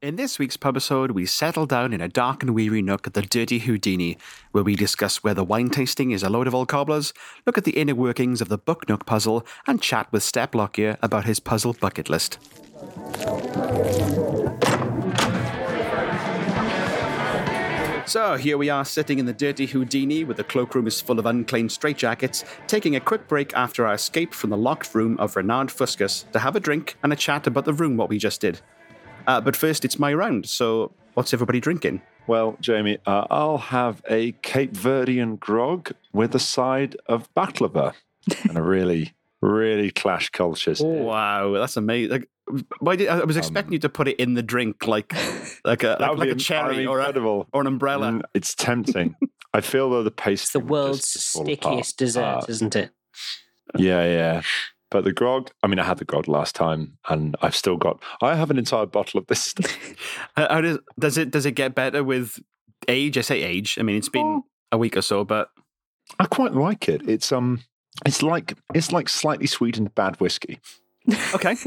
In this week's pubisode, we settle down in a dark and weary nook at the Dirty Houdini, where we discuss whether wine tasting is a load of old cobblers, look at the inner workings of the Book Nook puzzle, and chat with Step Lockyer about his puzzle bucket list. So here we are sitting in the dirty Houdini with the cloakroom is full of unclaimed straitjackets, taking a quick break after our escape from the locked room of Renard Fuscus to have a drink and a chat about the room what we just did. Uh, but first, it's my round, so what's everybody drinking? Well, Jamie, uh, I'll have a Cape Verdean grog with a side of baklava and a really, really clash cultures. Wow, that's amazing. Like, why did, I was expecting you to put it in the drink, like like a That like, would like be a cherry or, a, incredible. or an umbrella. Mm, It's tempting. I feel though the paste It's the world's stickiest dessert, isn't it? yeah, yeah. But the grog, I mean, I had the grog last time, and I've still got. I have an entire bottle of this. stuff. How, how does does it does it get better with age? I say age. I mean, it's been Oh. a week or so, but I quite like it. It's um, it's like it's like slightly sweetened bad whiskey. okay.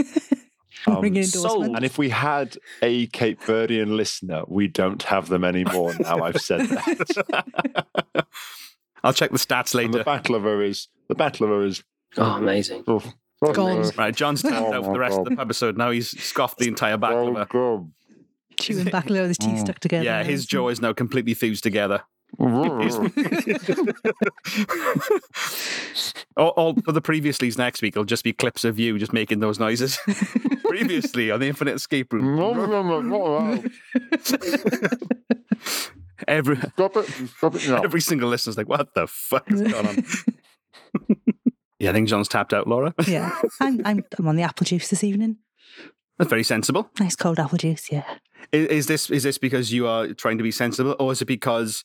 Um, Ringing And if we had a Cape Verdean listener, we don't have them anymore. Now I've said that. I'll check the stats and the Battle of baklava is the baklava is. Oh, amazing. Oh, Gone. Right, John's tapped oh out for the rest of the episode. Now he's scoffed the entire back oh of baklava. Chewing back with his teeth stuck mm. together. Yeah, his jaw is now completely fused together. all, all for the previouslys next week will just be clips of you just making those noises. Previously on the Infinite Escape Room. Every Stop it! Stop it now. every single listener's like, what the fuck is going on? Yeah, I think John's tapped out, Laura. Yeah, I'm, I'm I'm on the apple juice this evening. That's very sensible. Nice cold apple juice. Yeah. Is, is this is this because you are trying to be sensible, or is it because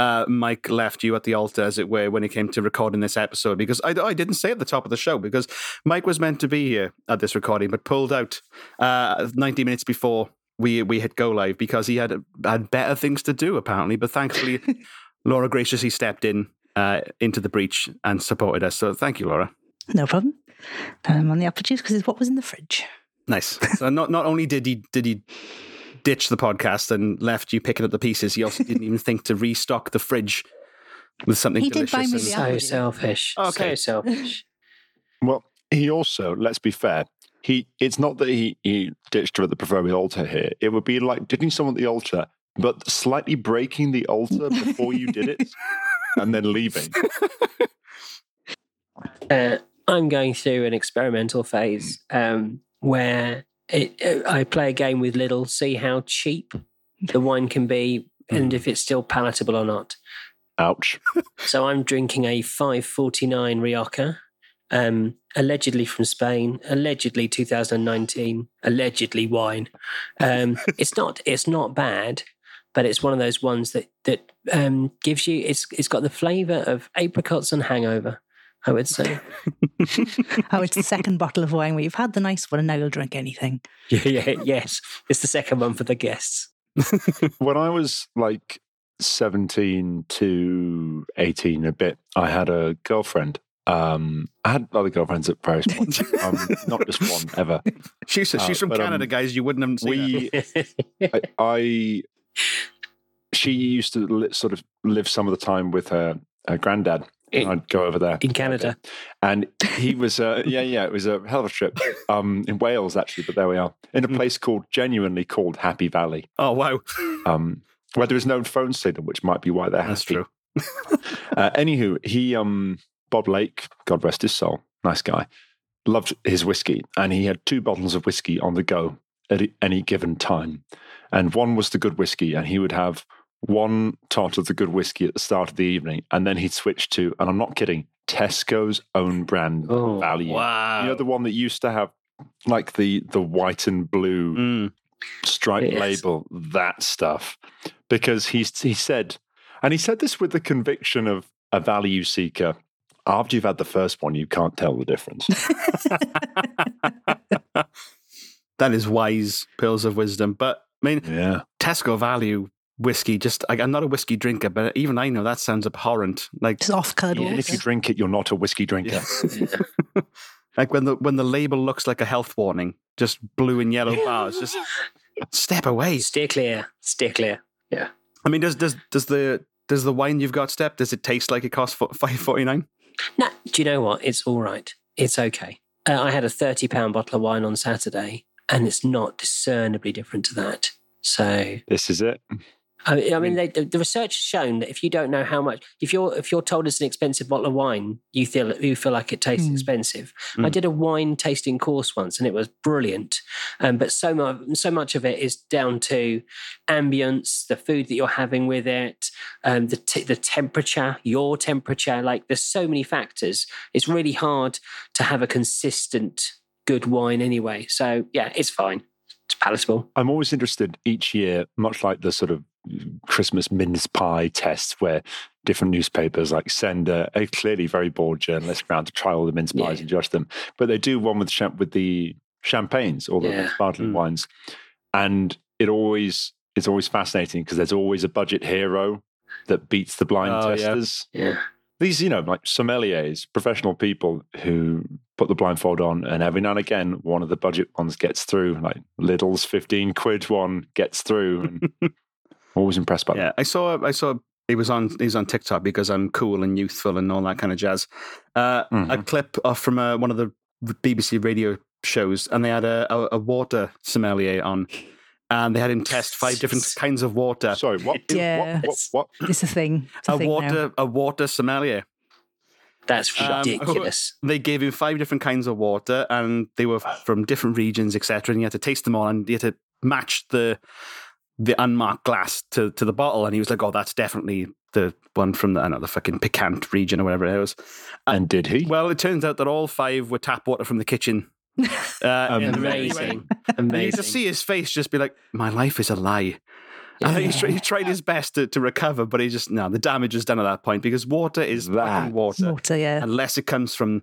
uh, Mike left you at the altar, as it were, when it came to recording this episode? Because I, I didn't say at the top of the show because Mike was meant to be here at this recording, but pulled out uh, ninety minutes before we we hit go live because he had had better things to do apparently. But thankfully, Laura graciously stepped in uh, into the breach and supported us. So thank you, Laura. No problem. I'm on the apple juice because it's what was in the fridge. Nice. So not not only did he did he ditch the podcast and left you picking up the pieces, he also didn't even think to restock the fridge with something He did delicious. buy me and- the So apple, selfish. Okay. So selfish. Well, he also, let's be fair, he it's not that he, he ditched her at the proverbial altar here. It would be like ditching someone at the altar, but slightly breaking the altar before you did it and then leaving. Uh, I'm going through an experimental phase um, where it, uh, I play a game with little, see how cheap the wine can be and if it's still palatable or not. Ouch. So I'm drinking a 549 Rioja, um, allegedly from Spain, allegedly 2019, allegedly wine. Um, it's not it's not bad, but it's one of those ones that that um, gives you it's it's got the flavour of apricots and hangover. I would say. Oh, it's the second bottle of wine where you've had the nice one and now you'll drink anything. yeah, yeah, yes, it's the second one for the guests. When I was like 17 to 18 a bit, I had a girlfriend. Um, I had other girlfriends at various points, um, not just one ever. She's she's Uh, from but, um, Canada, guys. You wouldn't have seen her. We I, I she used to li- sort of live some of the time with her, her granddad. In- I'd go over there in Canada. and he was uh, yeah yeah it was a hell of a trip um, in Wales actually, but there we are in a Hmm. place called genuinely called Happy Valley, Oh wow, um, where there is no phone signal, which might be why they're that's happy. true. Uh, anywho, he um Bob Lake, God rest his soul, nice guy, loved his whiskey, and he had two bottles of whiskey on the go at any given time, and one was the good whiskey, and he would have one tot of the good whiskey at the start of the evening, and then he'd switch to, and I'm not kidding, Tesco's own brand Oh, value. Wow. You know the one that used to have like the the white and blue Mm. striped Yes. label, that stuff. Because he's he said, and he said this with the conviction of a value seeker. After you've had the first one, you can't tell the difference. that is wise pearls of wisdom. But I mean, yeah. Tesco value whiskey. Just like, I'm not a whiskey drinker, but even I know that sounds abhorrent. Like Just off coloured Yeah, And if you drink it, you're not a whiskey drinker. like when the when the label looks like a health warning, just blue and yellow bars. Just Step away. Steer clear. Steer clear. Yeah. I mean, does does does the does the wine you've got, Step? Does it taste like it costs five forty nine? Nah, do you know what? It's all right. It's okay. Uh, I had a thirty pound bottle of wine on Saturday, and it's not discernibly different to that. So This is it. I, I mean, they, the, the research has shown that if you don't know how much, if you're if you're told it's an expensive bottle of wine, you feel you feel like it tastes Mm. expensive. I Mm. did a wine tasting course once, and it was brilliant. Um, but so much so much of it is down to ambience, the food that you're having with it, um, the t- the temperature, your temperature. Like there's so many factors. It's really hard to have a consistent good wine anyway. So yeah, it's fine. It's palatable. I'm always interested each year, much like the sort of Christmas mince pie test, where different newspapers like send a, a clearly very bored journalist around to try all the mince pies Yeah. and judge them. But they do one with champ with the champagnes or the Yeah. sparkling Mm. wines, and it always it's always fascinating because there's always a budget hero that beats the blind Oh, yeah. testers. Yeah. These, you know, like sommeliers, professional people who put the blindfold on, and every now and again, one of the budget ones gets through. Like Lidl's fifteen quid one gets through, and always impressed by Yeah, I saw. I saw. He was on. He's on TikTok because I'm cool and youthful and all that kind of jazz. Uh, A Mhm. clip off from uh, one of the BBC radio shows, and they had a, a, a water sommelier on, and they had him test five different kinds of water. Sorry, what? Yeah. What? What? what? It's a thing. It's a, A thing now. water, a water sommelier. That's Um, ridiculous. They gave him five different kinds of water, and they were from different regions, etc. And he had to taste them all, and he had to match the the unmarked glass to, to the bottle. And he was like, "Oh, that's definitely the one from the I don't know the fucking Picant region or whatever it was." And did he? Well, it turns out that all five were tap water from the kitchen. Uh, in the menu. Amazing. And you Amazing. just see his face just be like, "My life is a lie." I think he, tr- he tried his best to, to recover, but he just no. The damage is done at that point because water is That- water Water, yeah. unless it comes from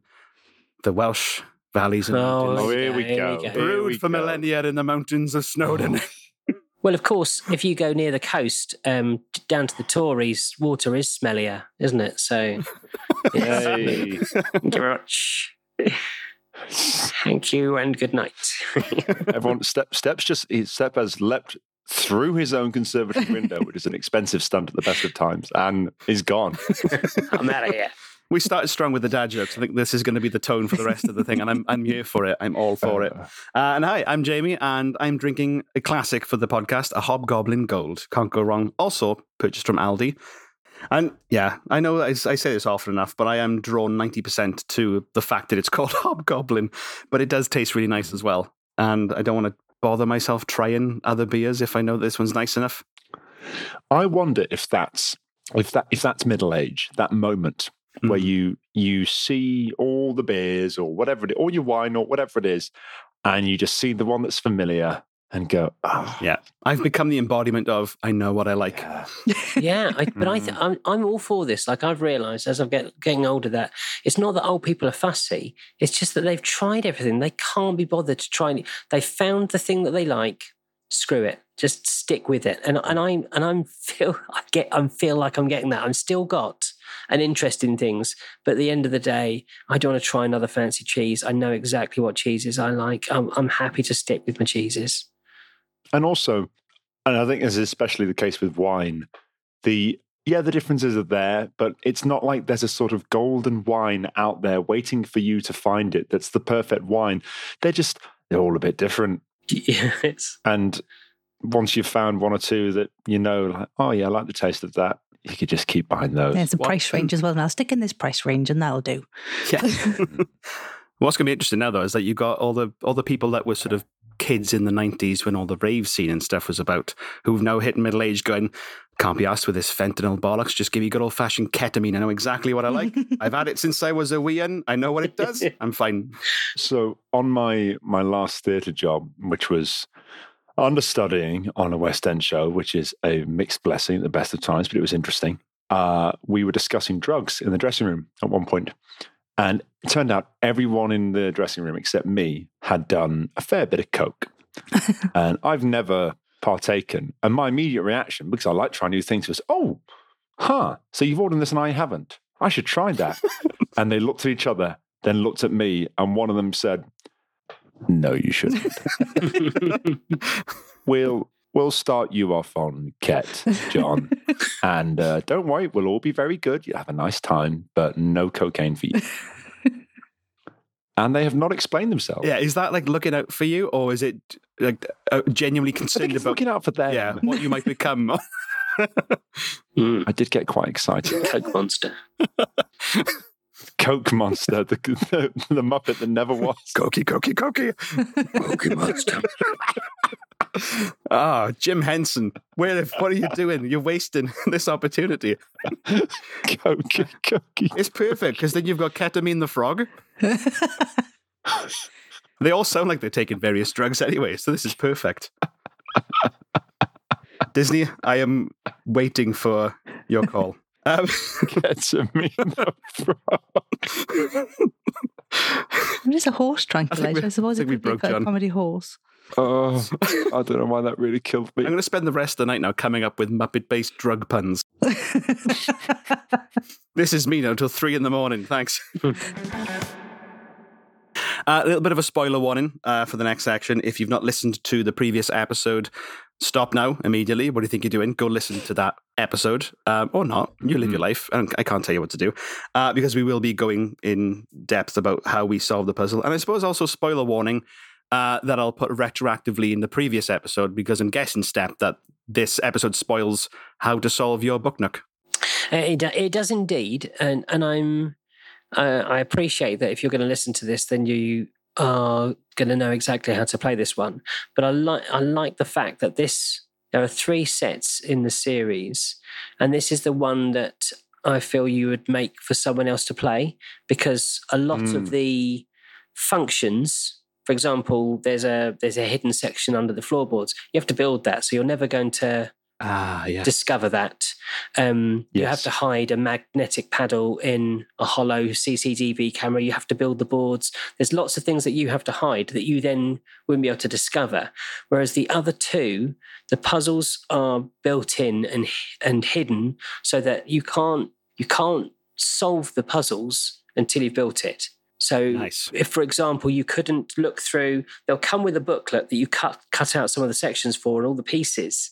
the Welsh valleys and Oh, mountains, Oh, here we Here go. we go. Brewed we for go. millennia in the mountains of Snowdon. Well, of course, if you go near the coast, um, down to the Tories, water is smellier, isn't it? So, yes. Hey. thank you very much. Thank you and good night. Everyone, step steps just he- step has leapt through his own conservatory window, which is an expensive stunt at the best of times, and is gone. I'm out of here. we started strong with the dad jokes. I think this is going to be the tone for the rest of the thing, and I'm I'm here for it. I'm all for it. Uh, and hi, I'm Jamie, and I'm drinking a classic for the podcast, a Hobgoblin Gold. Can't go wrong. Also purchased from Aldi. And yeah, I know I, I say this often enough, but I am drawn 90% to the fact that it's called Hobgoblin, but it does taste really nice as well. And I don't want to bother myself trying other beers if I know this one's nice enough. I wonder if that's if that if that's middle age, that moment where Mm. you you see all the beers or whatever it is, or your wine or whatever it is, and you just see the one that's familiar and go, oh, Yeah. I've become the embodiment of I know what I like. yeah. Yeah, I, but I th- I'm I'm all for this. Like I've realised as I'm get, getting older that it's not that old people are fussy. It's just that they've tried everything. They can't be bothered to try. any- They found the thing that they like. Screw it. Just stick with it. And and I'm and I'm feel I get I feel like I'm getting that. I'm still got an interest in things, but at the end of the day, I don't want to try another fancy cheese. I know exactly what cheeses I like. I'm I'm happy to stick with my cheeses. And also, and I think this is especially the case with wine, the yeah, the differences are there, but it's not like there's a sort of golden wine out there waiting for you to find it that's the perfect wine. They're just they're all a bit different. Yes. And once you've found one or two that you know, like, oh yeah, I like the taste of that, you could just keep buying those. There's a What- price range as well. Now stick in this price range and that'll do. Yeah. What's going to be interesting now, though, is that you've got all the all the people that were sort of kids in the '90s when all the rave scene and stuff was about, who've now hit middle age, going, "Can't be asked with this fentanyl bollocks. Just give me good old fashioned ketamine. I know exactly what I like. I've had it since I was a weean. I know what it does. I'm fine." So on my my last theatre job, which was understudying on a West End show, which is a mixed blessing at the best of times, but it was interesting. Uh, we were discussing drugs in the dressing room at one point, and it turned out everyone in the dressing room except me had done a fair bit of coke, and I've never partaken. And my immediate reaction, because I like trying new things, was, "Oh, huh? So you've ordered this and I haven't. I should try that." and they looked at each other, then looked at me, and one of them said, No, you shouldn't. we'll we'll start you off on Ket, John, and uh, don't worry, we'll all be very good. You'll have a nice time, but no cocaine for you. and they have not explained themselves. Yeah, is that like looking out for you, or is it like uh, genuinely I think concerned it's about looking out for them. yeah what you might become? Mm, I did get quite excited. Coke Monster. Coke Monster, the, the the Muppet that never was. Cokey, cokey, cokey. Coke Monster. Ah, Jim Henson, where? What are you doing? You're wasting this opportunity. Coke, Coke. It's perfect because then you've got ketamine the frog. They all sound like they're taking various drugs anyway, so this is perfect. Disney, I am waiting for your call. Um, Gets me the frog. It is a horse tranquilizer. I, we- suppose I it think we could be broke quite a John. comedy horse. Oh, I don't know why that really killed me. I'm going to spend the rest of the night now coming up with Muppet-based drug puns. This is me now until three in the morning. Thanks. Uh, a little bit of a spoiler warning uh, for the next section. If you've not listened to the previous episode, stop now immediately. What do you think you're doing? Go listen to that episode um, or not. You live your life. And I can't tell you what to do uh, because we will be going in depth about how we solve the puzzle. And I suppose also spoiler warning uh, that I'll put retroactively in the previous episode because I'm guessing, Step, that this episode spoils how to solve your book nook. Uh, It, it does indeed, and and I'm uh, I appreciate that if you're going to listen to this, then you are going to know exactly how to play this one. But I like I like the fact that this there are three sets in the series, and this is the one that I feel you would make for someone else to play because a lot Mm. of the functions. For example, there's a there's a hidden section under the floorboards. You have to build that, so you're never going to Ah, yeah. discover that. Um, You have to hide a magnetic paddle in a hollow CCTV camera. You have to build the boards. There's lots of things that you have to hide that you then wouldn't be able to discover. Whereas the other two, the puzzles are built in and and hidden so that you can't you can't solve the puzzles until you've built it. So Nice. if, for example, you couldn't look through, they'll come with a booklet that you cut cut out some of the sections for and all the pieces,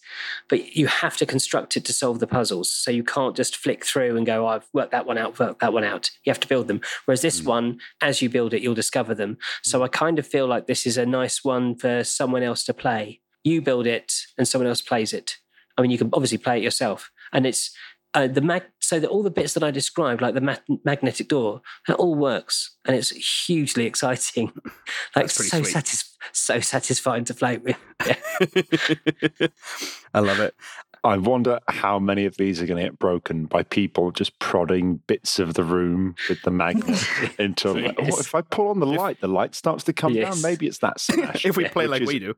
but you have to construct it to solve the puzzles. So you can't just flick through and go, oh, "I've worked that one out, worked that one out." You have to build them. Whereas this hmm. one, as you build it, you'll discover them. So hmm. I kind of feel like this is a nice one for someone else to play. You build it, and someone else plays it. I mean, you can obviously play it yourself, and it's uh, the mag. So that all the bits that I described, like the ma- magnetic door, that all works, and it's hugely exciting. Like That's so sweet. satis- so satisfying to play with. Yeah. I love it. I wonder how many of these are going to get broken by people just prodding bits of the room with the magnet into. Yes. Oh, if I pull on the light, the light starts to come Yes. down. Maybe it's that smash. if we Yeah, play like is- we do.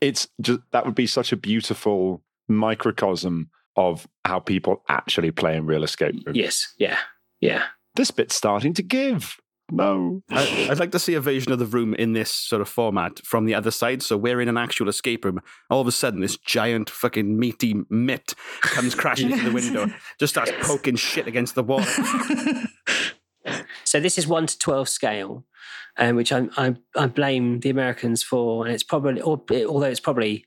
it's just that would be such a beautiful microcosm of how people actually play in real escape rooms. Yes. Yeah. Yeah. This bit's starting to give. No. I, I'd like to see a version of the room in this sort of format from the other side. So we're in an actual escape room. All of a sudden, this giant fucking meaty mitt comes crashing through the window, just starts poking shit against the wall. So this is one to twelve scale, um, which I, I I blame the Americans for, and it's probably or, although it's probably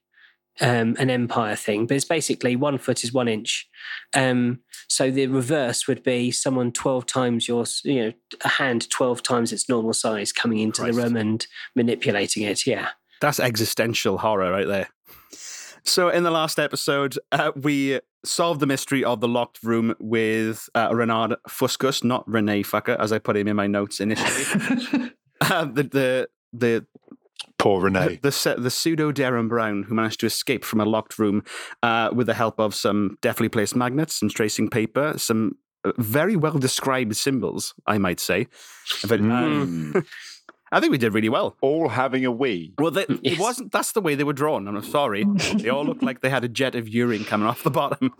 um, an empire thing, but it's basically one foot is one inch. Um, so the reverse would be someone twelve times your you know a hand twelve times its normal size coming into Christ. the room and manipulating it. Yeah. That's existential horror right there. So, in the last episode, uh, we solved the mystery of the locked room with uh, Renard Fuscus, not Renee Fucker, as I put him in my notes initially. uh, the, the the Poor Renee. the se- the pseudo Derren Brown who managed to escape from a locked room uh, with the help of some deftly placed magnets, some tracing paper, some uh, very well described symbols, I might say. But, Mm. I think we did really well. All having a wee. Well, they, it wasn't. That's the way they were drawn. I'm sorry. they all looked like they had a jet of urine coming off the bottom.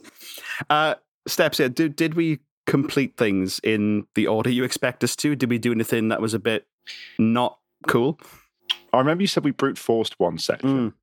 Uh, Steps here. Did did we complete things in the order you expect us to? Did we do anything that was a bit not cool? I remember you said we brute forced one section. Mm.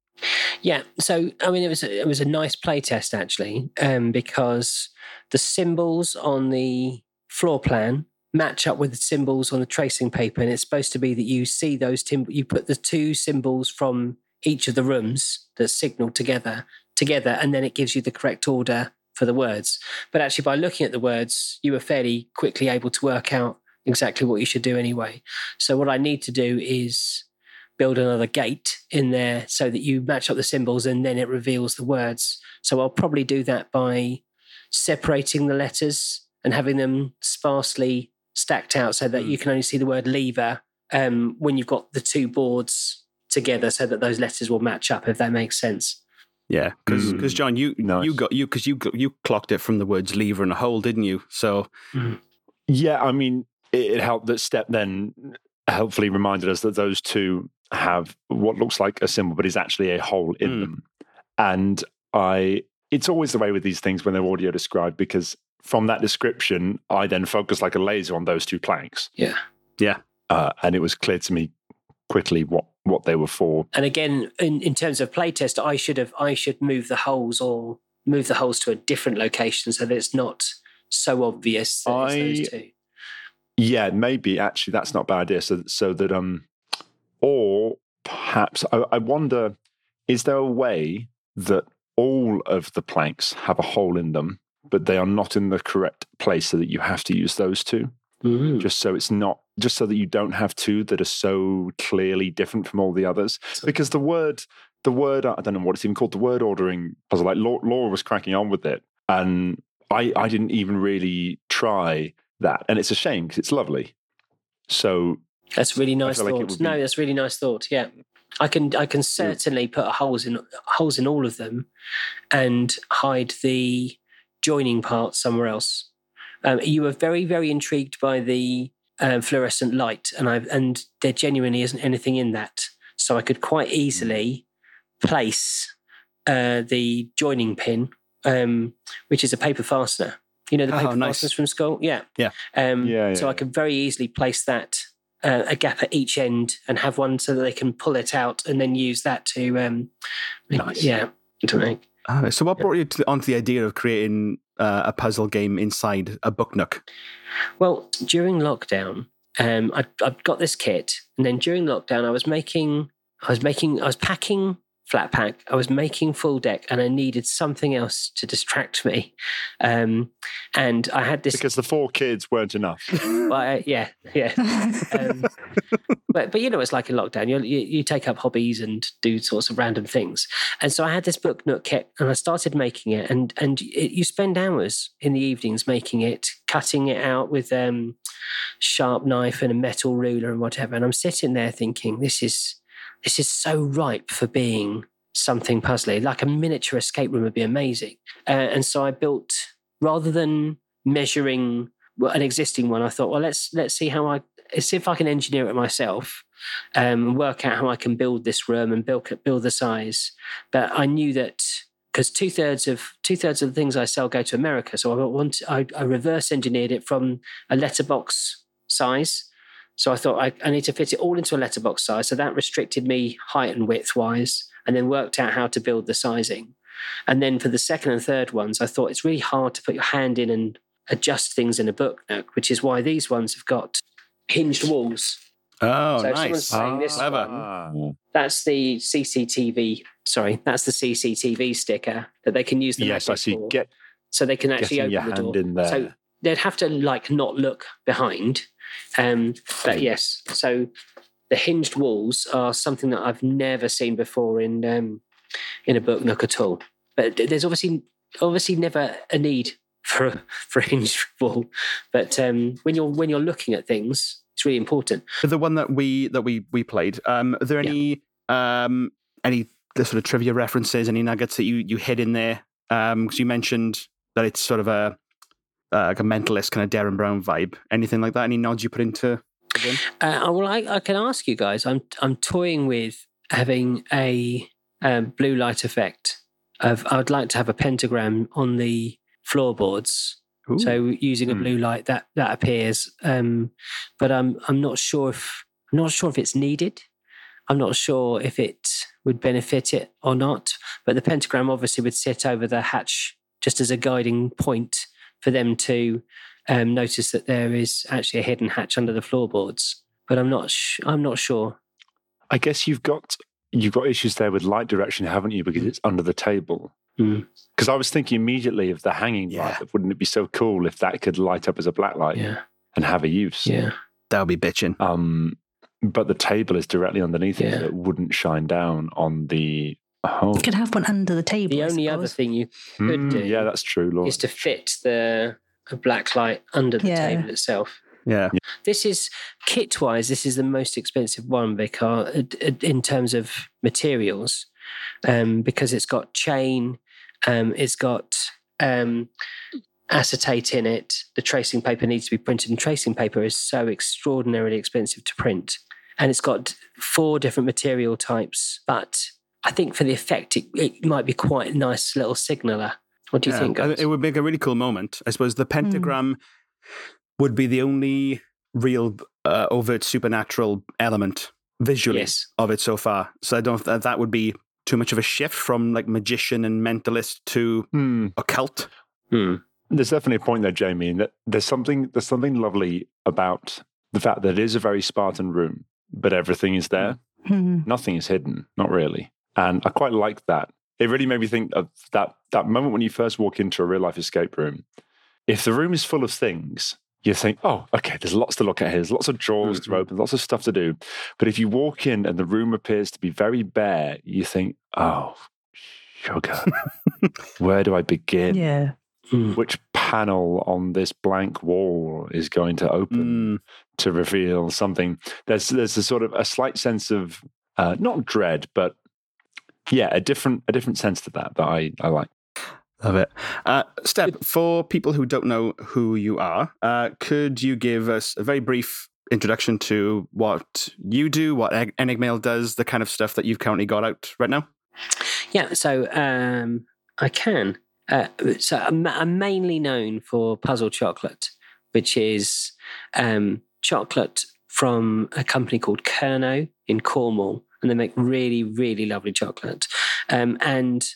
Yeah, so I mean, it was a, it was a nice play test actually, um, because the symbols on the floor plan match up with the symbols on the tracing paper, and it's supposed to be that you see those tim- you put the two symbols from each of the rooms that signal together together, and then it gives you the correct order for the words. But actually, by looking at the words, you were fairly quickly able to work out exactly what you should do anyway. So what I need to do is build another gate in there so that you match up the symbols and then it reveals the words. So I'll probably do that by separating the letters and having them sparsely stacked out so that Hmm. you can only see the word lever um, when you've got the two boards together so that those letters will match up if that makes sense. Yeah, because Mm. John, you Nice. you got you because you you clocked it from the words lever and a hole, didn't you? So Yeah, I mean, it, it helped that Step then helpfully reminded us that those two have what looks like a symbol, but is actually a hole in Mm. them. And I, it's always the way with these things when they're audio described, because from that description, I then focus like a laser on those two planks. Yeah. Yeah. Uh, and it was clear to me quickly what, what they were for. And again, in, in terms of playtest, I should have I should move the holes or move the holes to a different location so that it's not so obvious that it's I- those two. Yeah, maybe actually that's not a bad idea. So, so that, um, or perhaps I, I wonder, is there a way that all of the planks have a hole in them, but they are not in the correct place so that you have to use those two? Mm. Just so it's not, just so that you don't have two that are so clearly different from all the others. Because the word, the word, I don't know what it's even called, the word ordering puzzle, like Laura, Laura was cracking on with it. And I, I didn't even really try that. And it's a shame because it's lovely. So That's a really nice feel like thought. no, be- that's really nice thought. Yeah. I can I can certainly put holes in holes in all of them and hide the joining part somewhere else. Um, you were very, very intrigued by the um, fluorescent light, and I and there genuinely isn't anything in that. So I could quite easily place uh, the joining pin, um, which is a paper fastener. You know the Oh, paper nice. fasteners from school, yeah, Yeah. Um, Yeah, so yeah, I could very easily place that uh, a gap at each end and have one so that they can pull it out and then use that to, um, make- Nice. yeah, to make. Ah, so what brought you to, onto the idea of creating uh, a puzzle game inside a book nook? Well, during lockdown, um, I, I got this kit, and then during lockdown, I was making, I was making, I was packing flat pack, I was making full deck, and I needed something else to distract me. Um, and I had this, because the four kids weren't enough. well, yeah, yeah. Um, but but you know, it's like in lockdown. You, you you take up hobbies and do sorts of random things. And so I had this book nook kit, and I started making it. And and it, you spend hours in the evenings making it, cutting it out with um, sharp knife and a metal ruler and whatever. And I'm sitting there thinking, this is this is so ripe for being something puzzly. Like a miniature escape room would be amazing. Uh, and so I built rather than measuring an existing one, I thought, well, let's let's see how I see if I can engineer it myself, um, work out how I can build this room and build build the size. But I knew that because two thirds of two thirds of the things I sell go to America, so I want I, I reverse engineered it from a letterbox size. So I thought I, I need to fit it all into a letterbox size. So that restricted me height and width wise, and then worked out how to build the sizing. And then for the second and third ones, I thought it's really hard to put your hand in and adjust things in a book nook, which is why these ones have got hinged walls. Oh, So nice. this clever. one, that's the CCTV. Sorry, that's the CCTV sticker that they can use the yes, I see. for, Get so they can actually open your the hand door. in there. So they'd have to like not look behind. Um, but yes, so the hinged walls are something that I've never seen before in um, in a book nook at all. But there's obviously obviously never a need for a, for a hinged wall. But um, when you're when you're looking at things, it's really important. For the one that we that we we played, um, are there Yeah. any um any the sort of trivia references, any nuggets that you you hid in there? Um, because you mentioned that it's sort of a uh, like a mentalist kind of Derren Brown vibe. Anything like that? Any nods you put into? Uh, well, I, I can ask you guys. I'm I'm toying with having a um, blue light effect. Of I would like to have a pentagram on the floorboards. Ooh. So using a Hmm. blue light that that appears, um, but I'm I'm not sure if I'm not sure if it's needed. I'm not sure if it would benefit it or not. But the pentagram obviously would sit over the hatch just as a guiding point for them to um, noticed that there is actually a hidden hatch under the floorboards, but I'm not. Sh- I'm not sure. I guess you've got you've got issues there with light direction, haven't you? Because it's under the table. Hmm. Because I was thinking immediately of the hanging Yeah. light. Wouldn't it be so cool if that could light up as a black light Yeah, and have a use? yeah. That would be bitching. Um, but the table is directly underneath it, so it wouldn't shine down on the. Oh, You could have one under the table. The I only other thing you could Mm, do yeah, that's true, Laura. is to fit the a black light under the Yeah. table itself. Yeah. This is kit wise. This is the most expensive one because in terms of materials, um, because it's got chain, um, it's got um, acetate in it. The tracing paper needs to be printed, and tracing paper is so extraordinarily expensive to print. And it's got four different material types, but I think for the effect, it, it might be quite a nice little signaler. What do you Yeah, think? Guys? It would make a really cool moment. I suppose the pentagram would be the only real uh, overt supernatural element visually yes. of it so far. So I don't that that would be too much of a shift from like magician and mentalist to Hmm. occult. Hmm. There's definitely a point there, Jamie, in that there's something there's something lovely about the fact that it is a very Spartan room, but everything is there. Hmm. Nothing is hidden, not really. And I quite like that. It really made me think of that that moment when you first walk into a real life escape room. If the room is full of things, you think, oh, okay, there's lots to look at here. There's lots of drawers to Mhm. open, lots of stuff to do. But if you walk in and the room appears to be very bare, you think, oh, sugar. Where do I begin? Yeah. Hmm. Which panel on this blank wall is going to open Mm, to reveal something? There's there's a sort of a slight sense of uh, not dread, but yeah, a different a different sense to that that I I like. love it. Uh, Step, for people who don't know who you are, uh, could you give us a very brief introduction to what you do, what Eg- Enigmail does, the kind of stuff that you've currently got out right now? Yeah, so um, I can. Uh, so I'm, I'm mainly known for Puzzle Chocolate, which is um, chocolate from a company called Kernow in Cornwall, and they make really, really lovely chocolate. Um, and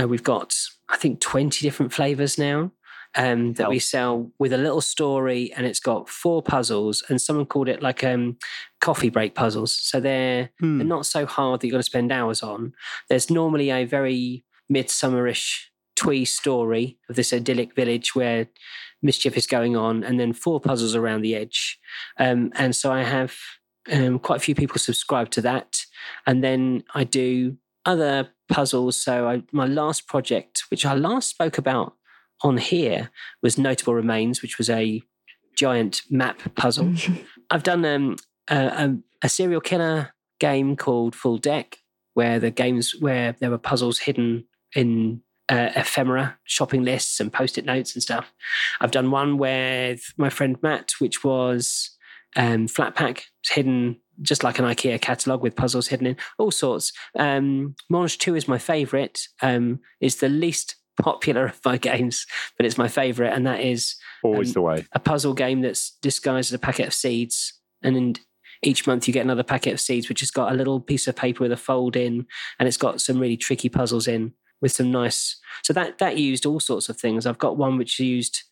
uh, we've got, I think, 20 different flavors now. Um, that we sell with a little story, and it's got four puzzles. And someone called it like um, coffee break puzzles. So they're Hmm. they're not so hard that you've got to spend hours on. There's normally a very midsummerish twee story of this idyllic village where mischief is going on, and then four puzzles around the edge. Um, and so I have um, quite a few people subscribe to that, and then I do other puzzles. So I, my last project, which I last spoke about on here, was Notable Remains, which was a giant map puzzle. I've done um, a, a, a serial killer game called Full Deck, where the games where there were puzzles hidden in uh, ephemera, shopping lists, and post-it notes and stuff. I've done one with my friend Matt, which was um, flat pack, hidden just like an IKEA catalog with puzzles hidden in all sorts. Um, Mange Tout is my favourite. Um, it's the least popular of my games, but it's my favourite, and that is Always Um, the way. a puzzle game that's disguised as a packet of seeds. And then each month you get another packet of seeds, which has got a little piece of paper with a fold in, and it's got some really tricky puzzles in with some nice. So that that used all sorts of things. I've got one which used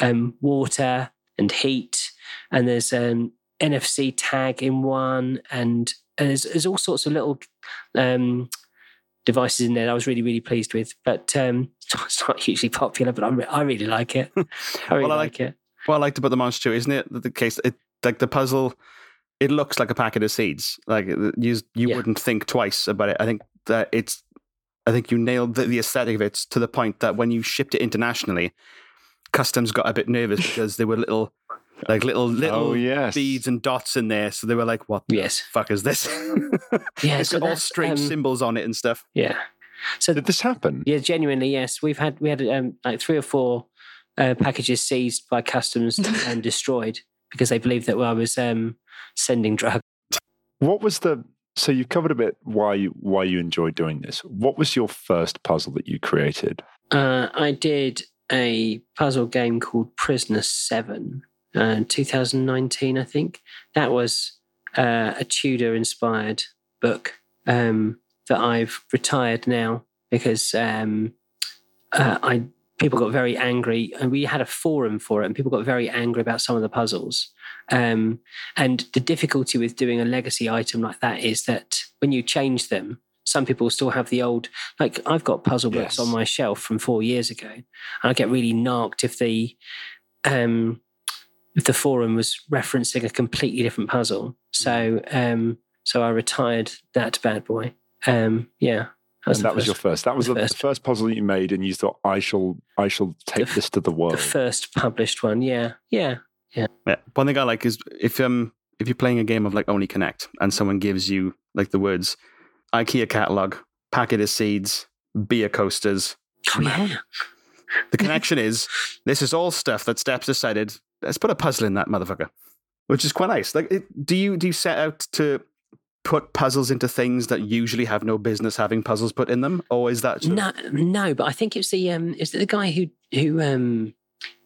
um, water and heat, and there's an NFC tag in one, and, and there's, there's all sorts of little um, devices in there. That I was really really pleased with, but um, it's not hugely popular. But I, re- I really like it. I really Well, I like, like- it. Well, I liked about the monster too, isn't it? The- The case, it like the puzzle, it looks like a packet of seeds. Like you, you Yeah. wouldn't think twice about it. I think that it's, I think you nailed the, the aesthetic of it to the point that when you shipped it internationally, customs got a bit nervous because there were little, like little little oh yes. beads and dots in there. So they were like, "What the Yes. fuck is this?" Yeah, it's so got all strange um, symbols on it and stuff. Yeah. So Did this happen? yeah, genuinely, yes. We've had we had um, like three or four uh, packages seized by customs and destroyed because they believed that I was um, sending drugs. What was the so you covered a bit why you why you enjoyed doing this. What was your first puzzle that you created? Uh, I did a puzzle game called Prisoner Seven, uh, in 2019, I think. That was uh, a Tudor-inspired book um, that I've retired now because um, uh, I people got very angry, and we had a forum for it, and people got very angry about some of the puzzles. Um, and the difficulty with doing a legacy item like that is that when you change them, some people still have the old. Like I've got puzzle books Yes. on my shelf from four years ago, and I get really narked if the um, the forum was referencing a completely different puzzle. So um, so I retired that bad boy. Um, yeah, and the that was your first- first. That was the the, the first. first puzzle that you made, and you thought, "I shall, I shall take The f- this to the world." the first published one. Yeah, yeah. Yeah. One thing I like is if um if you're playing a game of like Only Connect and someone gives you like the words IKEA catalog, packet of seeds, beer coasters. Oh yeah. The connection is this is all stuff that Steps decided. Let's put a puzzle in that motherfucker, which is quite nice. Like, it, do you do you set out to put puzzles into things that usually have no business having puzzles put in them, or is that sort of- No, no, but I think it's the um, is it the guy who who um,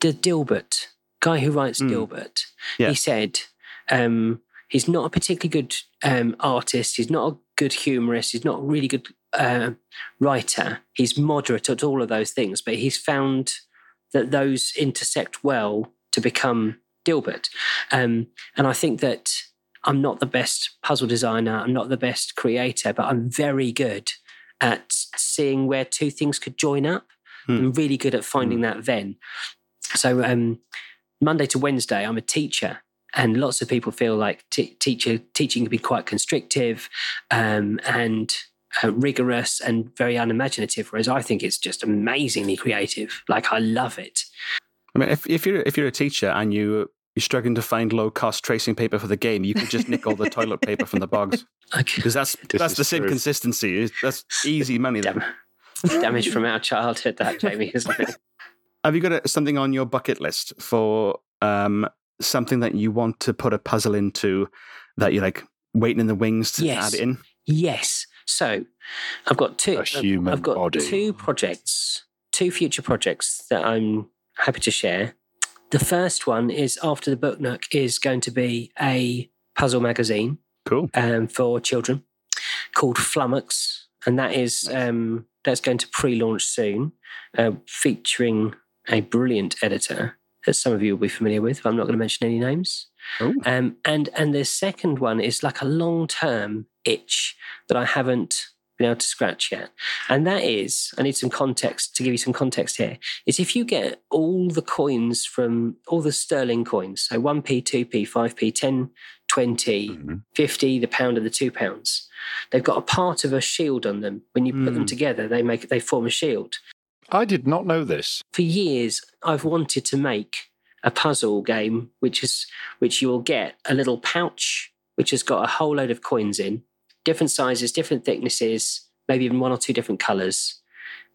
the Dilbert guy who writes Mm. Dilbert. Yeah. He said um, he's not a particularly good um, artist. He's not a good humorist. He's not a really good uh, writer. He's moderate at all of those things, but he's found that those intersect well to become Dilbert. Um, and I think that I'm not the best puzzle designer. I'm not the best creator, but I'm very good at seeing where two things could join up. Hmm. I'm really good at finding that then. So um, Monday to Wednesday, I'm a teacher, and lots of people feel like t- teacher teaching can be quite constrictive um, and uh, rigorous and very unimaginative. Whereas I think it's just amazingly creative. Like I love it. I mean, if if you're if you're a teacher and you you're struggling to find low cost tracing paper for the game, you could just nick all the toilet paper from the bogs because that's This that's the same true. consistency. That's easy money. Then. Dam- damage from our childhood, that Jamie, isn't it? Have you got a, something on your bucket list for um, something that you want to put a puzzle into that you're like waiting in the wings to Yes. add in? Yes. So I've got two. A I've- human I've got body. two projects, two future projects that I'm happy to share. The first one is after the book nook is going to be a puzzle magazine Cool. um, for children called Flummox, and that is um, that's going to pre-launch soon, uh, featuring a brilliant editor that some of you will be familiar with. I'm not going to mention any names. Oh. Um, and and the second one is like a long term itch that I haven't been able to scratch yet. And that is, I need some context to give you some context here. Is if you get all the coins from all the sterling coins, so 1p, 2p, 5p, 10, 20, Mhm. 50, the pound and the two pounds, they've got a part of a shield on them. When you put them Mm. together, they make they form a shield I did not know this. for years I've wanted to make a puzzle game which is which you will get a little pouch which has got a whole load of coins in different sizes different thicknesses maybe even one or two different colors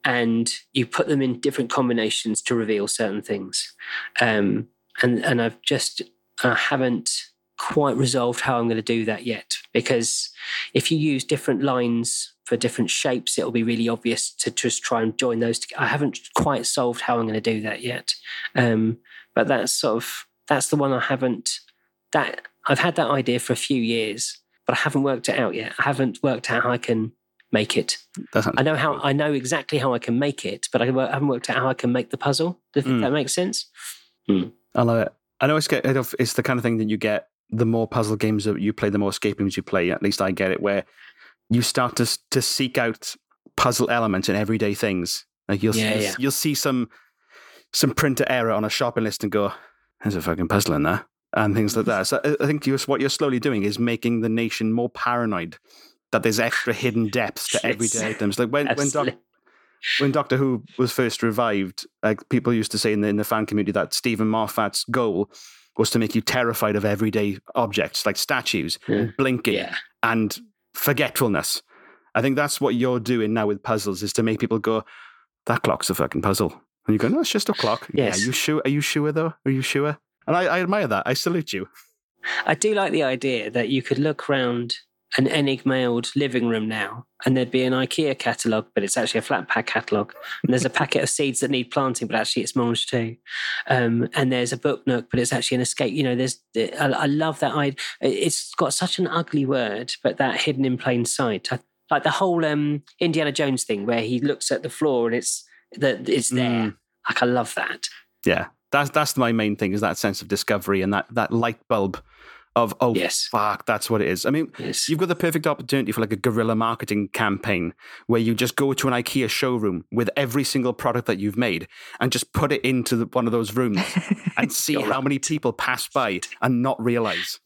and you put them in different combinations to reveal certain things um, and and I've just I haven't quite resolved how I'm going to do that yet because if you use different lines for different shapes, it'll be really obvious to just try and join those. Together. I haven't quite solved how I'm going to do that yet, um, but that's sort of that's the one I haven't. That I've had that idea for a few years, but I haven't worked it out yet. I haven't worked out how I can make it. I know how I know exactly how I can make it, but I haven't worked out how I can make the puzzle. Does Mm. that make sense? I love it. I know it's get it's the kind of thing that you get the more puzzle games that you play, the more escape rooms you play. At least I get it, where you start to to seek out puzzle elements in everyday things. Like you'll Yeah, see, yeah. you'll see some some printer error on a shopping list and go, "There's a fucking puzzle in there," and things like that. So I- think you're, what you're slowly doing is making the nation more paranoid that there's extra hidden depths to everyday items. Like when when Doc, when Doctor Who was first revived, like people used to say in the in the fan community that Steven Moffat's goal was to make you terrified of everyday objects like statues, Yeah. blinking, Yeah. and forgetfulness. I think that's what you're doing now with puzzles is to make people go, "That clock's a fucking puzzle," and you go, "No, it's just a clock." Yes. Yeah, are you sure? Are you sure though? Are you sure? And I, I admire that. I salute you. I do like the idea that you could look around an enigmailed living room now and there'd be an IKEA catalogue, but it's actually a flat pack catalogue. And there's a packet of seeds that need planting, but actually it's Mange Tout. Um, and there's a book nook, but it's actually an escape. You know, there's, I, I love that. I, it's got such an ugly word, but that hidden in plain sight. I, like the whole um, Indiana Jones thing where he looks at the floor and it's that it's there. Mm. Like I love that. Yeah, that's that's my main thing is that sense of discovery and that that light bulb of oh Yes. fuck, that's what it is. I mean, Yes. you've got the perfect opportunity for like a guerrilla marketing campaign where you just go to an IKEA showroom with every single product that you've made and just put it into the, one of those rooms and see how many people pass by and not realize.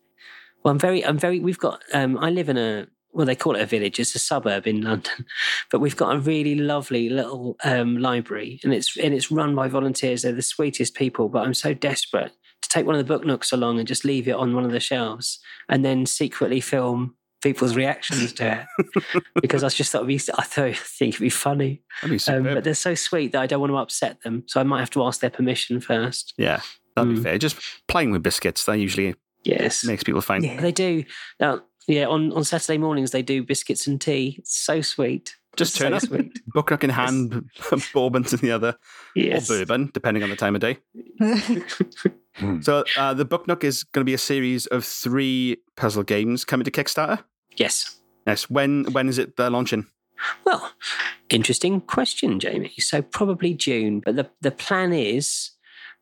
Well, I'm very, I'm very. We've got. Um, I live in a. Well, they call it a village. It's a suburb in London, but we've got a really lovely little um, library, and it's and it's run by volunteers. They're the sweetest people. But I'm so desperate to take one of the book nooks along and just leave it on one of the shelves, and then secretly film people's reactions to it because I just thought it'd be, I thought I think it'd be funny. That'd be Um, but they're so sweet that I don't want to upset them, so I might have to ask their permission first. yeah, that'd be Mm. fair. Just playing with biscuits that usually Yes. makes people faint. Yeah. They do. Now, yeah, on, on Saturday mornings they do biscuits and tea. It's so sweet. Just so turn up, sweet. book nook in hand, bourbon in the other, Yes. or bourbon, depending on the time of day. Hmm. So uh, the book nook is going to be a series of three puzzle games coming to Kickstarter. Yes. Yes. When when is it uh, launching? Well, interesting question, Jamie. So probably June, but the, the plan is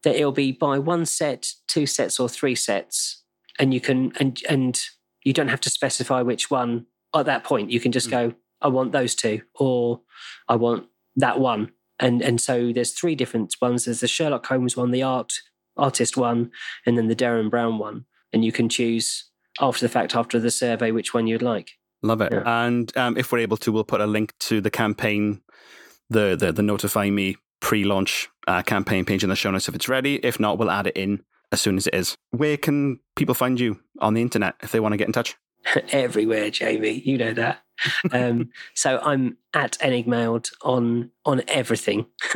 that it'll be buy one set, two sets, or three sets, and you can and and you don't have to specify which one at that point. You can just go, I want those two, or I want that one. And and so there's three different ones. There's the Sherlock Holmes one, the art artist one, and then the Derren Brown one. And you can choose after the fact, after the survey, which one you'd like. Love it. Yeah. And um, if we're able to, we'll put a link to the campaign, the the, the notify me pre-launch uh, campaign page in the show notes if it's ready. If not, we'll add it in as soon as it is. Where can people find you on the internet if they want to get in touch? everywhere, Jamie. You know that. Um, so I'm at Enigmailed on on everything.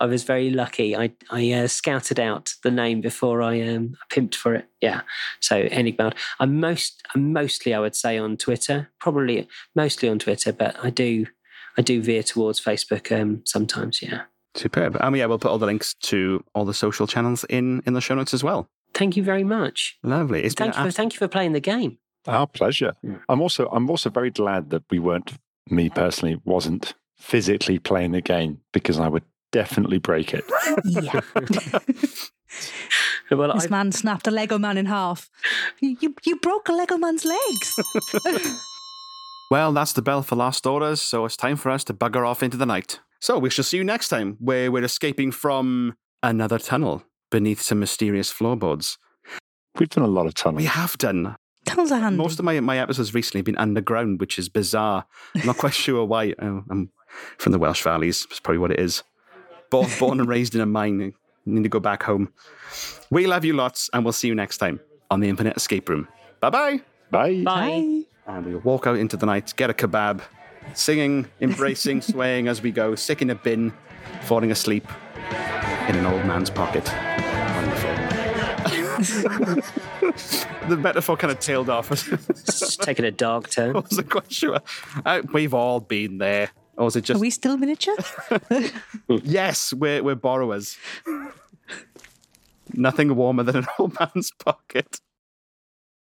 I was very lucky. I I uh, scouted out the name before I um pimped for it. Yeah. So Enigmailed. I'm most I'm mostly I would say on Twitter. Probably mostly on Twitter, but I do I do veer towards Facebook um sometimes. Yeah. Superb. And yeah, we'll put all the links to all the social channels in in the show notes as well. Thank you very much. Lovely. It's Thank you for an thank you for playing the game. Our pleasure. Yeah. I'm also I'm also very glad that we weren't me personally wasn't physically playing the game because I would definitely break it. yeah. Well, This I, man snapped a Lego man in half. You, you, you broke a Lego man's legs. Well, that's the bell for last orders, so it's time for us to bugger off into the night. So we shall see you next time, where we're escaping from another tunnel beneath some mysterious floorboards. We've done a lot of tunnels. We have done. Tunnels are handy. Most of my, my episodes recently have been underground, which is bizarre. I'm not quite sure why. Oh, I'm from the Welsh Valleys. That's probably what it is. Born, born and raised in a mine. Need to go back home. We love you lots, and we'll see you next time on the Infinite Escape Room. Bye bye. Bye. bye. Bye. And we'll walk out into the night, get a kebab, singing, embracing, swaying as we go, sick in a bin, falling asleep in an old man's pocket. The metaphor kind of tailed off. It's taking a dark turn. I wasn't quite sure. Uh, we've all been there. Or is it just. Are we still miniature? yes, we're, we're borrowers. Nothing warmer than an old man's pocket.